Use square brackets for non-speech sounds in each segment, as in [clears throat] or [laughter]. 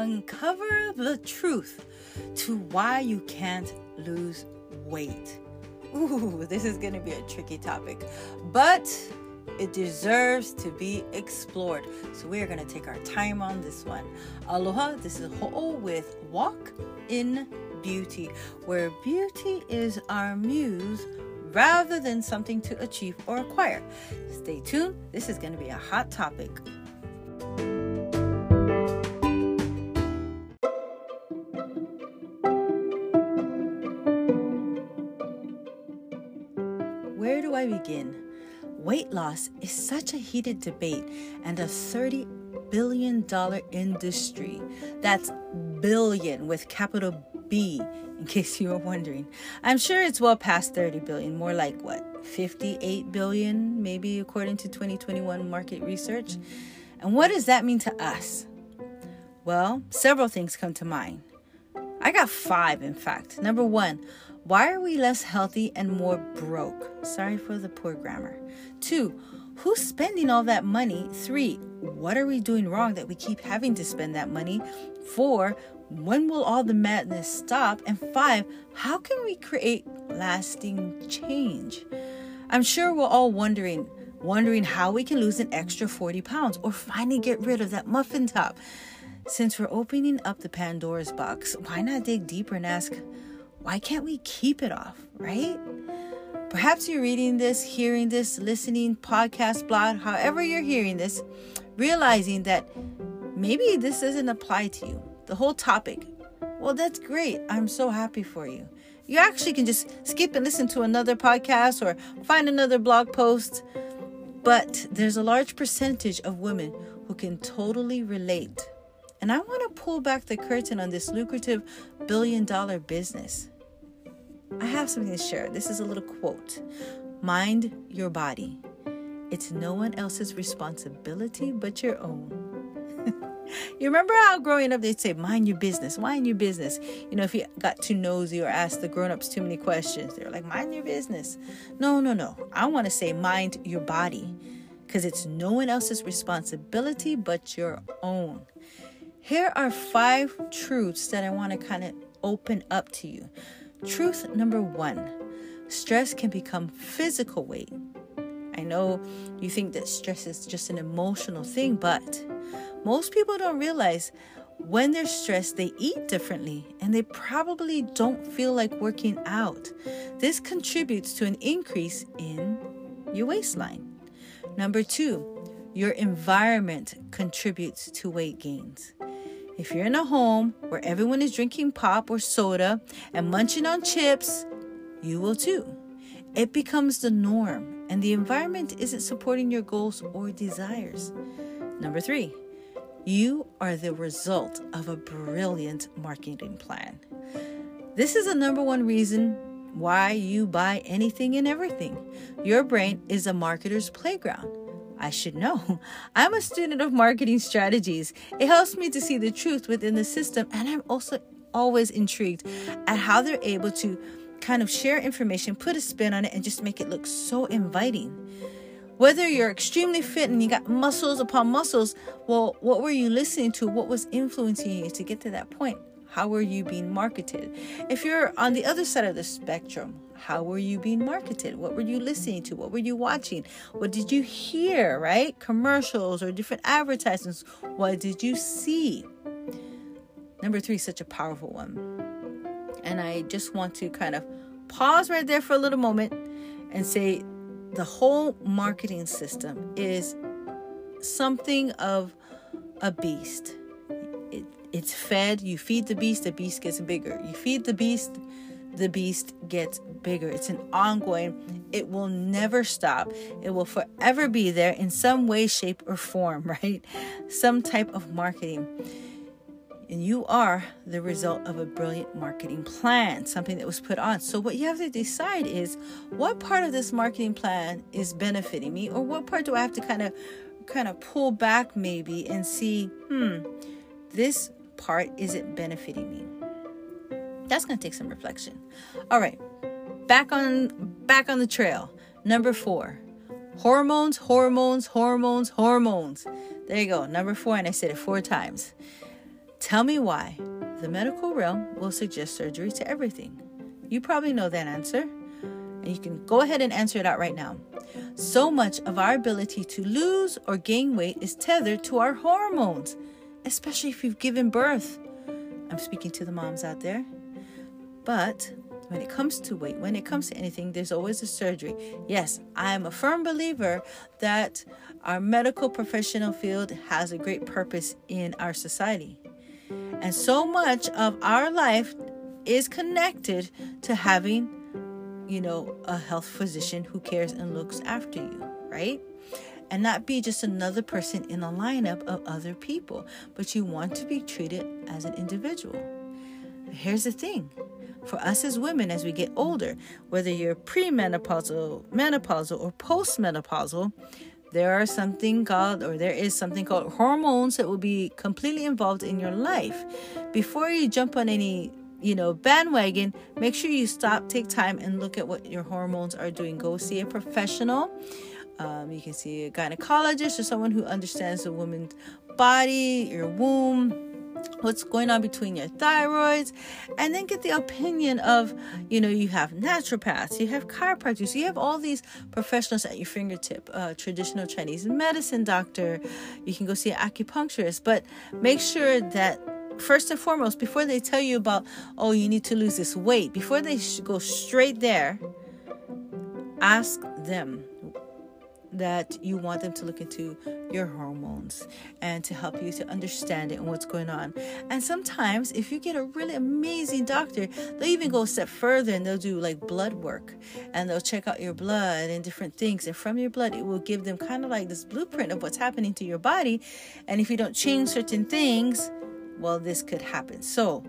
uncover the truth to why you can't lose weight. Ooh, [laughs] this is going to be a tricky topic, but it deserves to be explored. So we are going to take our time on this one. Aloha, this is Ho'o with Walk in Beauty, where beauty is our muse rather than something to achieve or acquire. Stay tuned. This is going to be a hot topic. Where do I begin? Weight loss is such a heated debate and a 30 billion dollar industry. That's billion with capital B in case you were wondering. I'm sure it's well past 30 billion, more like what, 58 billion, maybe according to 2021 market research. And what does that mean to us? Well, several things come to mind. I got five, in fact. Number one, why are we less healthy and more broke? Sorry for the poor grammar. Two, who's spending all that money? Three, what are we doing wrong that we keep having to spend that money? Four, when will all the madness stop? And five, how can we create lasting change? I'm sure we're all wondering, wondering how we can lose an extra 40 pounds or finally get rid of that muffin top. Since we're opening up the Pandora's box, why not dig deeper and ask, why can't we keep it off, right? Perhaps you're reading this, hearing this, listening, podcast, blog, however you're hearing this, realizing that maybe this doesn't apply to you the whole topic. Well, that's great. I'm so happy for you. You actually can just skip and listen to another podcast or find another blog post. But there's a large percentage of women who can totally relate. And I want to pull back the curtain on this lucrative billion dollar business. I have something to share. This is a little quote Mind your body. It's no one else's responsibility but your own. [laughs] You remember how growing up they'd say, mind your business, mind your business. You know, if you got too nosy or asked the grown ups too many questions, they were like, mind your business. No, no, no. I want to say, mind your body because it's no one else's responsibility but your own. Here are five truths that I want to kind of open up to you. Truth number one stress can become physical weight. I know you think that stress is just an emotional thing, but most people don't realize when they're stressed, they eat differently and they probably don't feel like working out. This contributes to an increase in your waistline. Number two, your environment contributes to weight gains. If you're in a home where everyone is drinking pop or soda and munching on chips, you will too. It becomes the norm, and the environment isn't supporting your goals or desires. Number three, you are the result of a brilliant marketing plan. This is the number one reason why you buy anything and everything. Your brain is a marketer's playground. I should know. [laughs] I'm a student of marketing strategies. It helps me to see the truth within the system, and I'm also always intrigued at how they're able to kind of share information, put a spin on it, and just make it look so inviting. Whether you're extremely fit and you got muscles upon muscles, well, what were you listening to? What was influencing you to get to that point? How were you being marketed? If you're on the other side of the spectrum, how were you being marketed? What were you listening to? What were you watching? What did you hear, right? Commercials or different advertisements. What did you see? Number three, such a powerful one. And I just want to kind of pause right there for a little moment and say the whole marketing system is something of a beast. It, it's fed, you feed the beast, the beast gets bigger. You feed the beast, the beast gets bigger. It's an ongoing, it will never stop. It will forever be there in some way, shape, or form, [laughs] right? Some type of marketing. And you are the result of a brilliant marketing plan, something that was put on. So, what you have to decide is what part of this marketing plan is benefiting me, or what part do I have to kind of kind of pull back maybe and see, hmm, this part isn't benefiting me. That's going to take some reflection. All right. Back on back on the trail. Number 4. Hormones, hormones, hormones, hormones. There you go. Number 4 and I said it 4 times. Tell me why. The medical realm will suggest surgery to everything. You probably know that answer, and you can go ahead and answer it out right now. So much of our ability to lose or gain weight is tethered to our hormones, especially if you've given birth. I'm speaking to the moms out there. But when it comes to weight, when it comes to anything, there's always a surgery. Yes, I am a firm believer that our medical professional field has a great purpose in our society. And so much of our life is connected to having, you know, a health physician who cares and looks after you, right? And not be just another person in the lineup of other people, but you want to be treated as an individual. Here's the thing. For us as women as we get older, whether you're premenopausal, menopausal, or postmenopausal, there are something called or there is something called hormones that will be completely involved in your life. Before you jump on any you know bandwagon make sure you stop take time and look at what your hormones are doing. Go see a professional um, you can see a gynecologist or someone who understands the woman's body your womb what's going on between your thyroids and then get the opinion of you know you have naturopaths you have chiropractors you have all these professionals at your fingertip uh, traditional chinese medicine doctor. You can go see an acupuncturist but make sure that first and foremost before they tell you about oh you need to lose this weight before they go straight there ask them that you want them to look into your hormones and to help you to understand it and what's going on. And sometimes, if you get a really amazing doctor, they'll even go a step further and they'll do like blood work and they'll check out your blood and different things. And from your blood, it will give them kind of like this blueprint of what's happening to your body. And if you don't change certain things, well, this could happen. So,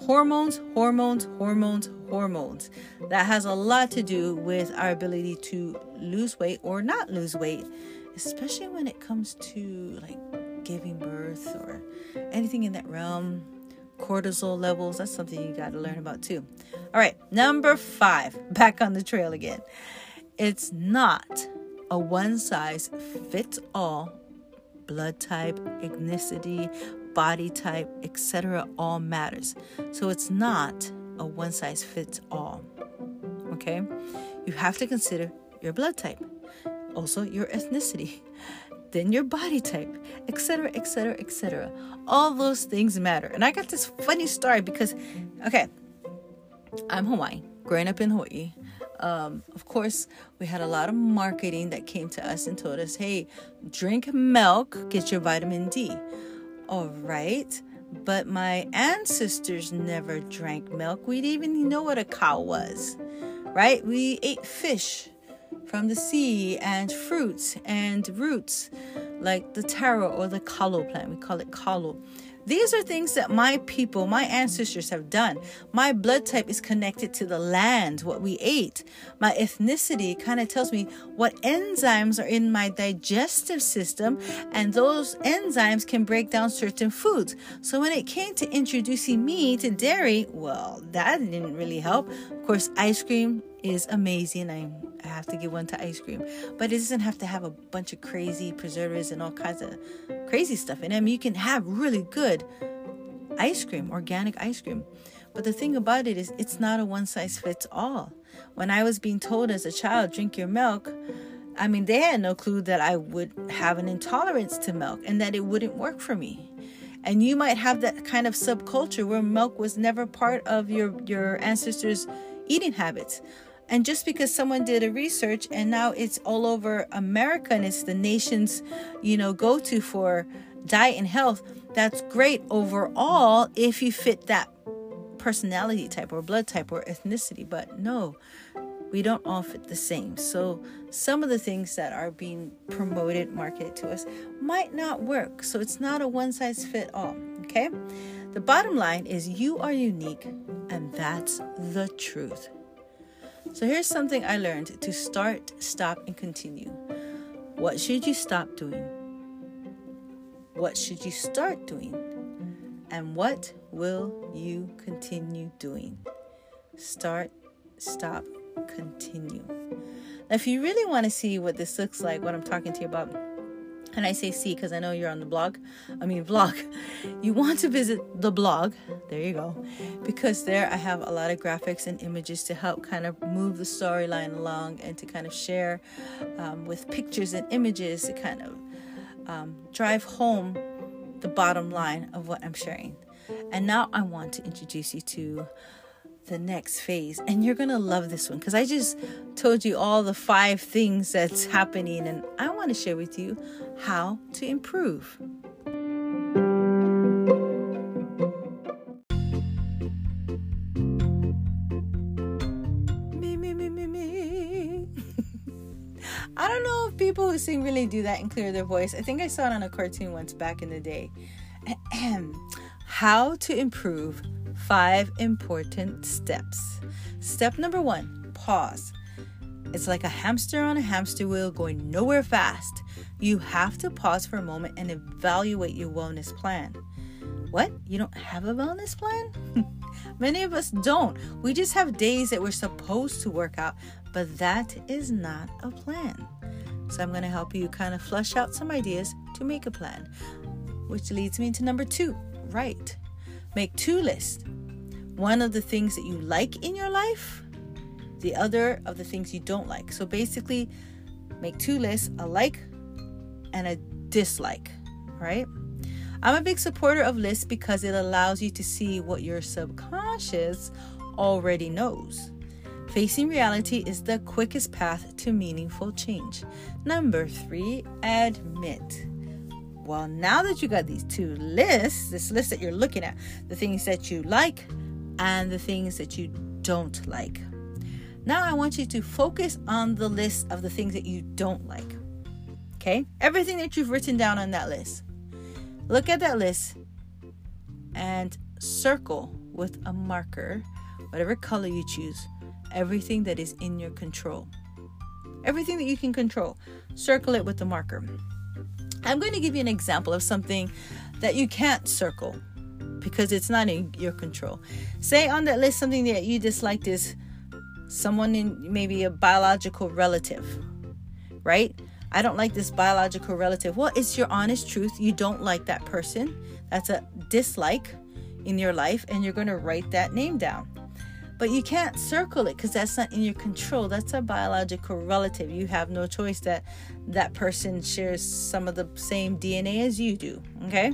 hormones, hormones, hormones, hormones. That has a lot to do with our ability to lose weight or not lose weight, especially when it comes to like giving birth or anything in that realm. Cortisol levels, that's something you got to learn about too. All right, number five, [laughs] back on the trail again. It's not a one size fits all blood type, ethnicity, body type, etc. all matters. So it's not a one size fits all. Okay? You have to consider your blood type, also your ethnicity, [laughs] then your body type, etc., etc., etc. All those things matter. And I got this funny story because, okay, I'm Hawaiian, growing up in Hawaii. Um, of course, we had a lot of marketing that came to us and told us, hey, drink milk, get your vitamin D. All right. But my ancestors never drank milk. We didn't even know what a cow was, right? We ate fish from the sea and fruits and roots like the taro or the kalo plant. We call it kalo. These are things that my people, my ancestors have done. My blood type is connected to the land, what we ate. My ethnicity kind of tells me what enzymes are in my digestive system, and those enzymes can break down certain foods. So when it came to introducing me to dairy, well, that didn't really help. Of course, ice cream is amazing. I, I have to give one to ice cream, but it doesn't have to have a bunch of crazy preservatives and all kinds of crazy stuff in it. I mean, you can have really good ice cream, organic ice cream. But the thing about it is, it's not a one size fits all. When I was being told as a child, drink your milk, I mean, they had no clue that I would have an intolerance to milk and that it wouldn't work for me. And you might have that kind of subculture where milk was never part of your, your ancestors' eating habits. And just because someone did a research and now it's all over America and it's the nation's, you know, go to for diet and health, that's great overall if you fit that personality type or blood type or ethnicity. But no, we don't all fit the same. So some of the things that are being promoted, marketed to us might not work. So it's not a one size fit all. Okay. The bottom line is you are unique, and that's the truth. So here's something I learned to start, stop, and continue. What should you stop doing? What should you start doing? And what will you continue doing? Start, stop, continue. Now, if you really want to see what this looks like, what I'm talking to you about, and I say see because I know you're on the blog, I mean vlog, you want to visit the blog, there you go, because there I have a lot of graphics and images to help kind of move the storyline along and to kind of share um, with pictures and images to kind of um, drive home the bottom line of what I'm sharing. And now I want to introduce you to the next phase. And you're going to love this one because I just told you all the five things that's happening, and I want to share with you how to improve. Me, me, me, me, me. [laughs] I don't know if people who sing really do that and clear their voice. I think I saw it on a cartoon once back in the day. [clears throat] How to improve five important steps. Step number one pause. It's like a hamster on a hamster wheel going nowhere fast. You have to pause for a moment and evaluate your wellness plan. What? You don't have a wellness plan? [laughs] Many of us don't. We just have days that we're supposed to work out, but that is not a plan. So I'm going to help you kind of flush out some ideas to make a plan, which leads me to number two write. Make two lists one of the things that you like in your life, the other of the things you don't like. So basically, make two lists a like and a dislike, right? I'm a big supporter of lists because it allows you to see what your subconscious already knows. Facing reality is the quickest path to meaningful change. Number three, admit. Well, now that you got these two lists, this list that you're looking at, the things that you like and the things that you don't like. Now, I want you to focus on the list of the things that you don't like. Okay? Everything that you've written down on that list. Look at that list and circle with a marker, whatever color you choose, everything that is in your control. Everything that you can control, circle it with the marker. I'm going to give you an example of something that you can't circle because it's not in your control. Say on that list something that you disliked is someone in maybe a biological relative, right? I don't like this biological relative. Well, it's your honest truth. You don't like that person. That's a dislike in your life, and you're going to write that name down. But you can't circle it because that's not in your control. That's a biological relative. You have no choice that that person shares some of the same DNA as you do. Okay?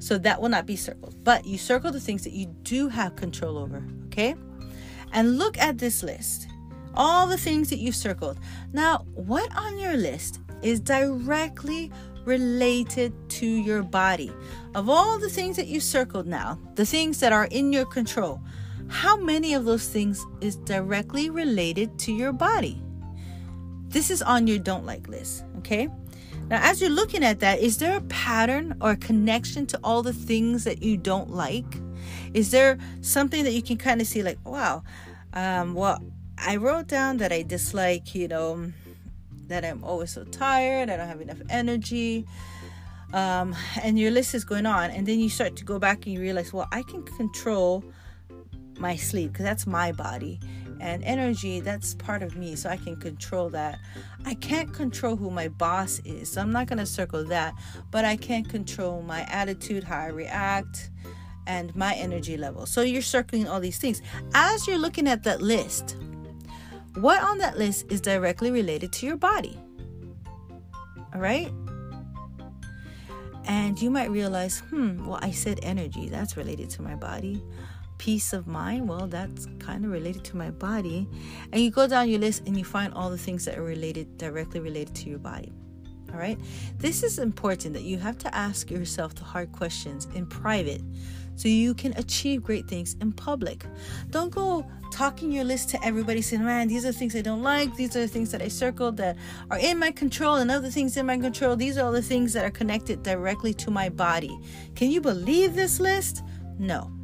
So that will not be circled. But you circle the things that you do have control over. Okay? And look at this list. All the things that you've circled. Now, what on your list is directly related to your body? Of all the things that you circled now, the things that are in your control, how many of those things is directly related to your body? This is on your don't like list, okay? Now, as you're looking at that, is there a pattern or a connection to all the things that you don't like? Is there something that you can kind of see, like, wow, um, well, I wrote down that I dislike, you know, that I'm always so tired, I don't have enough energy, um, and your list is going on, and then you start to go back and you realize, well, I can control my sleep because that's my body and energy that's part of me so i can control that. I can't control who my boss is so i'm not going to circle that but i can control my attitude how i react and my energy level. So you're circling all these things. As you're looking at that list what on that list is directly related to your body? All right and you might realize hmm well i said energy that's related to my body peace of mind well that's kind of related to my body. And you go down your list and you find all the things that are related directly related to your body all right? This is important that you have to ask yourself the hard questions in private so you can achieve great things in public. Don't go talking your list to everybody saying man these are things i don't like. These are the things that i circled that are in my control and other things in my control. These are all the things that are connected directly to my body. Can you believe this list? No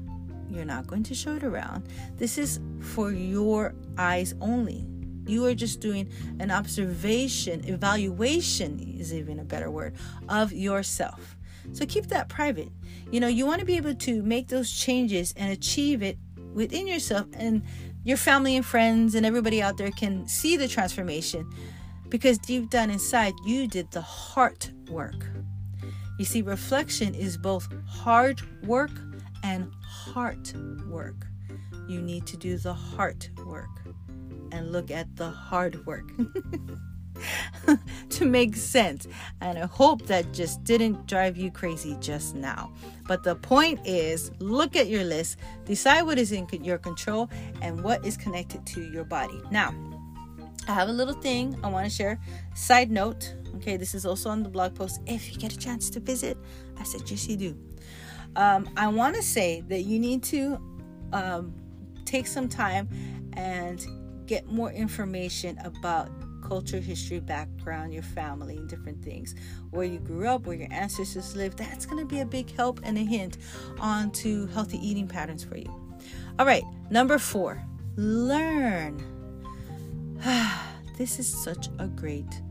you're not going to show it around. This is for your eyes only. You are just doing an observation, evaluation is even a better word, of yourself. So keep that private. You know, you want to be able to make those changes and achieve it within yourself, and your family and friends and everybody out there can see the transformation. because deep down inside, you did the heart work. You see, reflection is both hard work and heart work. You need to do the heart work and look at the hard work [laughs] to make sense. And I hope that just didn't drive you crazy just now. But the point is look at your list, decide what is in your control and what is connected to your body. Now, I have a little thing I want to share. Side note, okay, this is also on the blog post. If you get a chance to visit, I suggest you do. Um, I want to say that you need to um, take some time and get more information about culture, history, background, your family, and different things, where you grew up, where your ancestors lived. That's going to be a big help and a hint onto healthy eating patterns for you. All right, number four, learn. [sighs] this is such a great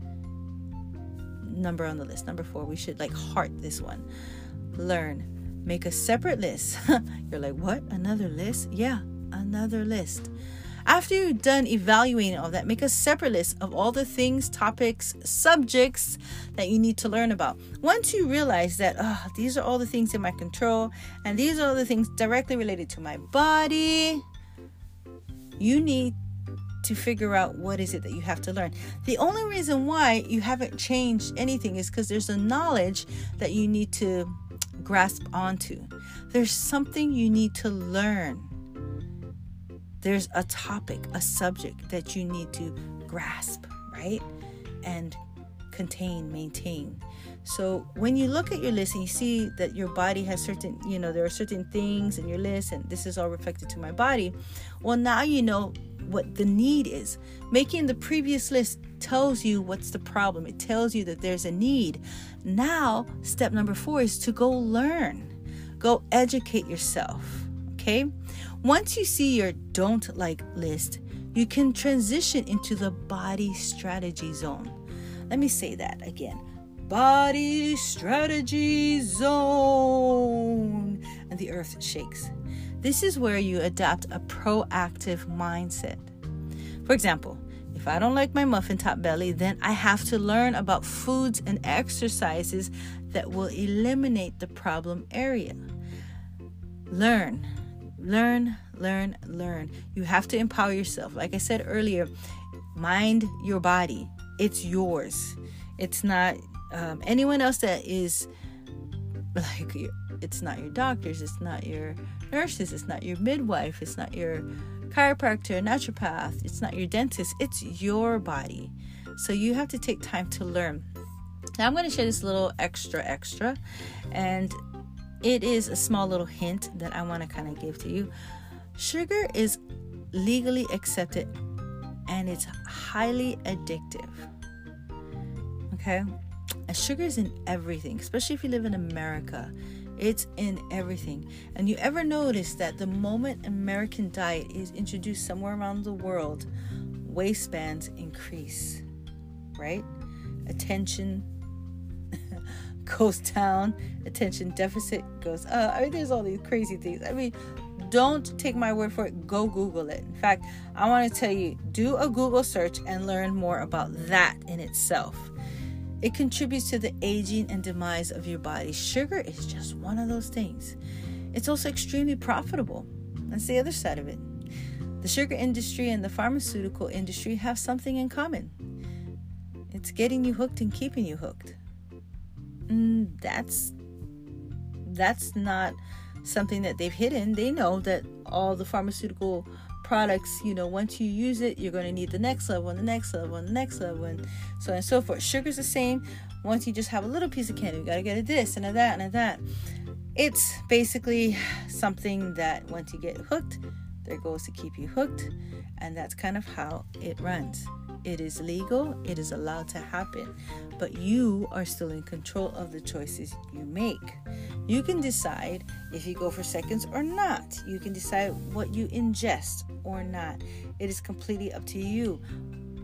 number on the list. Number four, we should like heart this one. Learn. Make a separate list. [laughs] You're like, what? Another list? Yeah, another list. After you're done evaluating all that, make a separate list of all the things, topics, subjects that you need to learn about. Once you realize that oh, these are all the things in my control and these are all the things directly related to my body, you need to figure out what is it that you have to learn. The only reason why you haven't changed anything is because there's a knowledge that you need to grasp onto. There's something you need to learn. There's a topic, a subject that you need to grasp, right? And contain, maintain. So when you look at your list and you see that your body has certain, you know, there are certain things in your list and this is all reflected to my body, well, now you know what the need is. Making the previous list tells you what's the problem, it tells you that there's a need. Now, step number four is to go learn, go educate yourself. Okay? Once you see your don't like list, you can transition into the body strategy zone. Let me say that again body strategy zone. And the earth shakes. This is where you adopt a proactive mindset. For example, if I don't like my muffin top belly, then I have to learn about foods and exercises that will eliminate the problem area. Learn, learn, learn, learn. You have to empower yourself. Like I said earlier, mind your body, it's yours. It's not um, anyone else that is [laughs] like it's not your doctors, it's not your nurses, it's not your midwife, it's not your chiropractor, naturopath, it's not your dentist, it's your body. So you have to take time to learn. Now I'm going to share this little extra extra and it is a small little hint that I want to kind of give to you. Sugar is legally accepted and it's highly addictive. Okay? And sugar is in everything, especially if you live in America. It's in everything. And you ever notice that the moment American diet is introduced somewhere around the world, waistbands increase, right? Attention [laughs] goes down, attention deficit goes up. I mean, there's all these crazy things. I mean, don't take my word for it. Go Google it. In fact, I want to tell you do a Google search and learn more about that in itself. It contributes to the aging and demise of your body. Sugar is just one of those things. It's also extremely profitable. That's the other side of it. The sugar industry and the pharmaceutical industry have something in common it's getting you hooked and keeping you hooked. Mm, that's that's not something that they've hidden. They know that all the pharmaceutical products, you know, once you use it, you're going to need the next level and the next level and the next level and so on and so forth. Sugar's the same. Once you just have a little piece of candy, you got to get a this and a that and a that. It's basically something that once you get hooked, there goes to keep you hooked, and that's kind of how it runs. It is legal, it is allowed to happen, but you are still in control of the choices you make. You can decide if you go for seconds or not. You can decide what you ingest or not. It is completely up to you.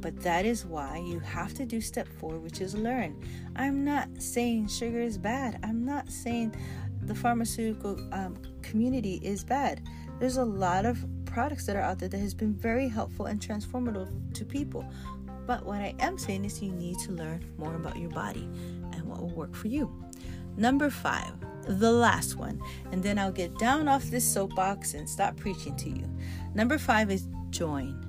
But that is why you have to do step four, which is learn. I'm not saying sugar is bad. I'm not saying the pharmaceutical um, community is bad. There's a lot of products that are out there that has been very helpful and transformative to people. But what I am saying is you need to learn more about your body and what will work for you. Number five, the last one, and then I'll get down off this soapbox and stop preaching to you. Number five is join.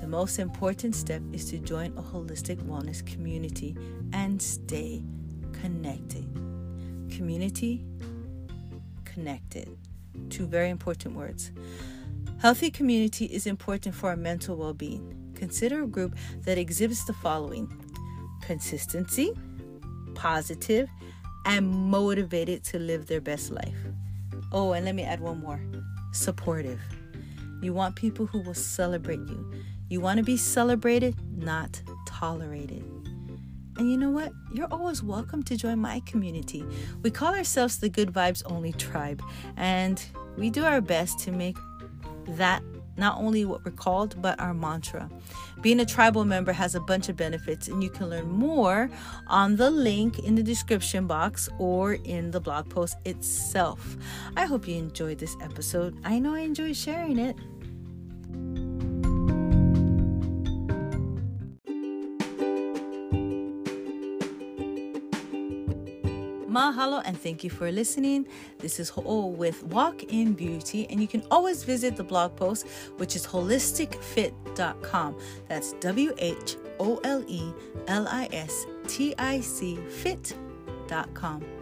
The most important step is to join a holistic wellness community and stay connected. Community, connected. Two very important words. Healthy community is important for our mental well being. Consider a group that exhibits the following consistency, positive, and motivated to live their best life. Oh, and let me add one more supportive. You want people who will celebrate you. You want to be celebrated, not tolerated. And you know what? You're always welcome to join my community. We call ourselves the Good Vibes Only Tribe, and we do our best to make that not only what we're called, but our mantra. Being a tribal member has a bunch of benefits, and you can learn more on the link in the description box or in the blog post itself. I hope you enjoyed this episode. I know I enjoyed sharing it. Mahalo and thank you for listening. This is Ho with Walk in Beauty, and you can always visit the blog post, which is wholisticfit.com. That's W H O L E L I S T I C fit.com.